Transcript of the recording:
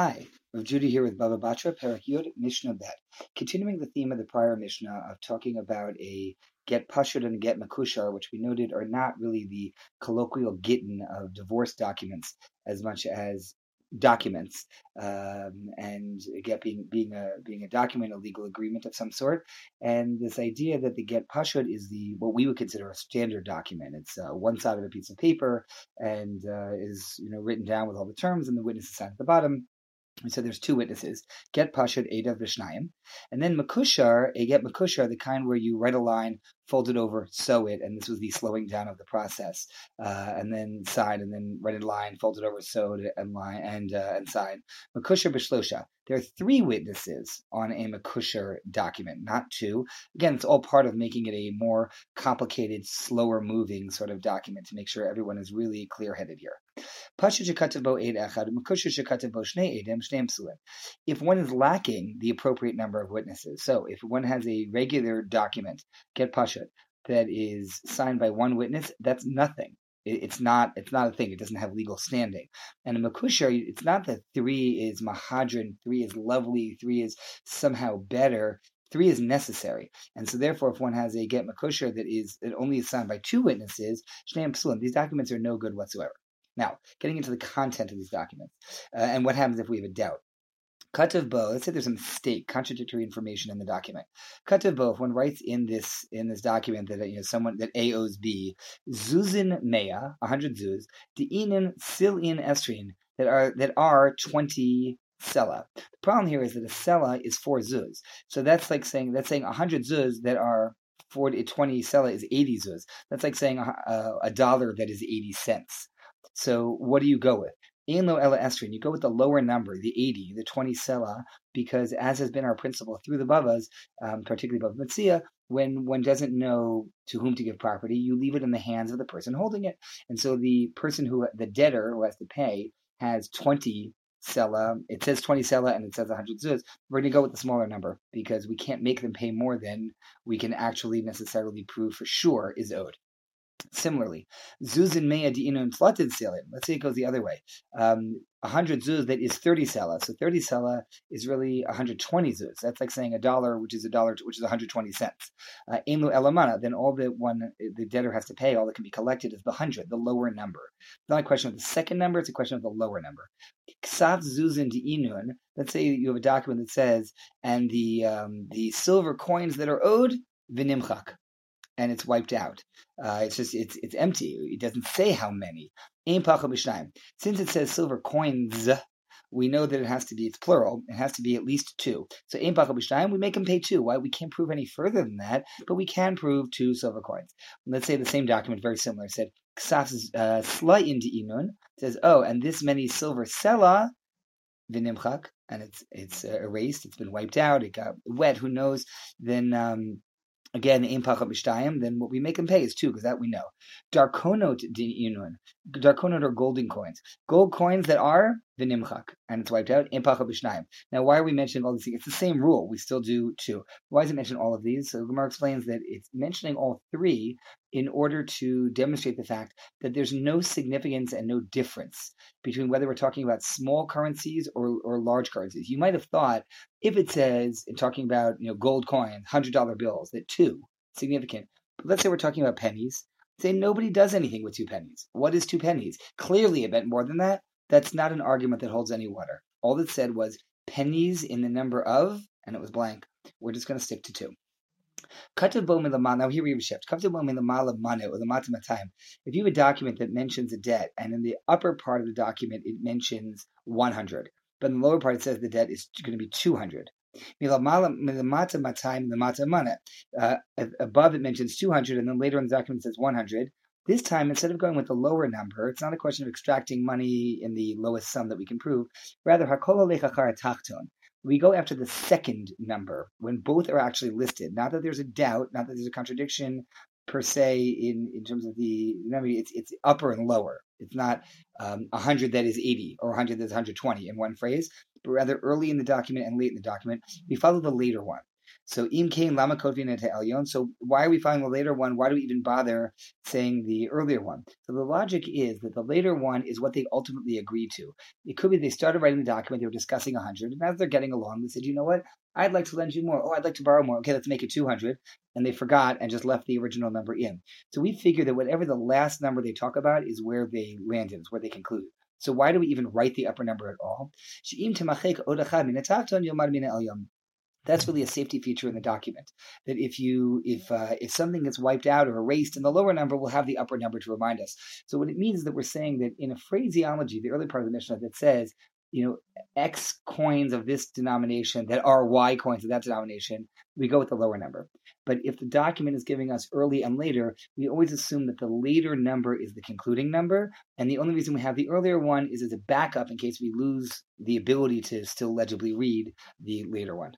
Hi, Rav Judy here with Baba Batra, Perek Yud, Mishnah Bet. Continuing the theme of the prior Mishnah of talking about a get pashut and get makushar, which we noted are not really the colloquial gittin of divorce documents as much as documents, um, and get being being a being a document, a legal agreement of some sort, and this idea that the get pashut is the what we would consider a standard document. It's uh, one side of a piece of paper and uh, is you know written down with all the terms, and the witness is signed at the bottom we said there's two witnesses. Get Pashut Edav Vishnayim. And then Makushar, a get Makushar, the kind where you write a line, fold it over, sew it, and this was the slowing down of the process. Uh, and then sign, and then write in line, fold it over, sew it, and line, and, uh, and sign. Makushar Bishlosha. There are three witnesses on a Makushar document, not two. Again, it's all part of making it a more complicated, slower moving sort of document to make sure everyone is really clear headed here. If one is lacking the appropriate number of witnesses, so if one has a regular document, get that is signed by one witness, that's nothing. It's not. It's not a thing. It doesn't have legal standing. And in makushar, it's not that three is mahadran, three is lovely, three is somehow better. Three is necessary, and so therefore, if one has a get makushar that is that only is signed by two witnesses, these documents are no good whatsoever. Now, getting into the content of these documents, uh, and what happens if we have a doubt. Katav Bo, let's say there's a mistake, contradictory information in the document. Katav Bo, if one writes in this in this document that you know someone that A owes B, Zuzin Mea, hundred zuz, Deinin Silin Estrin, that are that are twenty sela. The problem here is that a sela is four zuz. So that's like saying that's saying hundred zuz that are 40, 20 sela is 80 zuz. That's like saying a, uh, a dollar that is 80 cents. So what do you go with? In lo ela estrin, you go with the lower number, the 80, the 20 sela, because as has been our principle through the Bavas, um, particularly Bava Metzia, when one doesn't know to whom to give property, you leave it in the hands of the person holding it. And so the person who, the debtor who has to pay, has 20 sela. It says 20 sela and it says 100 zuz. We're going to go with the smaller number because we can't make them pay more than we can actually necessarily prove for sure is owed. Similarly, zuz in mea di'inun tlatin selim. Let's say it goes the other way. Um, 100 zuz that is 30 sela. So 30 sela is really 120 zuz. That's like saying a dollar, which is a dollar, which is 120 cents. Uh, ela maneh, then all that one, the debtor has to pay, all that can be collected is the 100, the lower number. It's not a question of the second number, it's a question of the lower number. Ksav zuzin di'inun, let's say you have a document that says, and the, um, the silver coins that are owed, vinimchak and it's wiped out. Uh, it's just it's it's empty. It doesn't say how many. Since it says silver coins, we know that it has to be it's plural. It has to be at least two. So we make them pay two. Why we can't prove any further than that, but we can prove two silver coins. Let's say the same document, very similar, said uh, inun says oh, and this many silver sela and it's it's uh, erased. It's been wiped out. It got wet. Who knows? Then um, Again, in Pachat then what we make them pay is two, because that we know. Darkonot dinun. Darkonot are golden coins. Gold coins that are the nimchak, and it's wiped out Now, why are we mentioning all these things? It's the same rule. We still do two. Why is it mentioned all of these? So Gemara explains that it's mentioning all three in order to demonstrate the fact that there's no significance and no difference between whether we're talking about small currencies or, or large currencies. You might have thought if it says in talking about you know gold coins, hundred dollar bills, that two significant. But let's say we're talking about pennies. Say nobody does anything with two pennies. What is two pennies? Clearly, a bit more than that. That's not an argument that holds any water. All that said was pennies in the number of, and it was blank. We're just going to stick to two. Now here we have a shift. If you have a document that mentions a debt, and in the upper part of the document it mentions 100, but in the lower part it says the debt is going to be 200. Uh, above it mentions 200, and then later in the document it says 100. This time, instead of going with the lower number, it's not a question of extracting money in the lowest sum that we can prove. Rather, we go after the second number when both are actually listed. Not that there's a doubt, not that there's a contradiction per se in, in terms of the number. It's it's upper and lower. It's not um, 100 that is 80 or 100 that is 120 in one phrase, but rather early in the document and late in the document, we follow the later one. So im kain lama kotvin elyon. So why are we following the later one? Why do we even bother saying the earlier one? So the logic is that the later one is what they ultimately agreed to. It could be they started writing the document, they were discussing 100, and as they're getting along, they said, you know what? I'd like to lend you more. Oh, I'd like to borrow more. Okay, let's make it 200. And they forgot and just left the original number in. So we figure that whatever the last number they talk about is where they landed, is where they concluded. So why do we even write the upper number at all? That's really a safety feature in the document. That if you if uh, if something gets wiped out or erased in the lower number, we'll have the upper number to remind us. So what it means is that we're saying that in a phraseology, the early part of the Mishnah that says you know, X coins of this denomination that are Y coins of that denomination, we go with the lower number. But if the document is giving us early and later, we always assume that the later number is the concluding number. And the only reason we have the earlier one is as a backup in case we lose the ability to still legibly read the later one.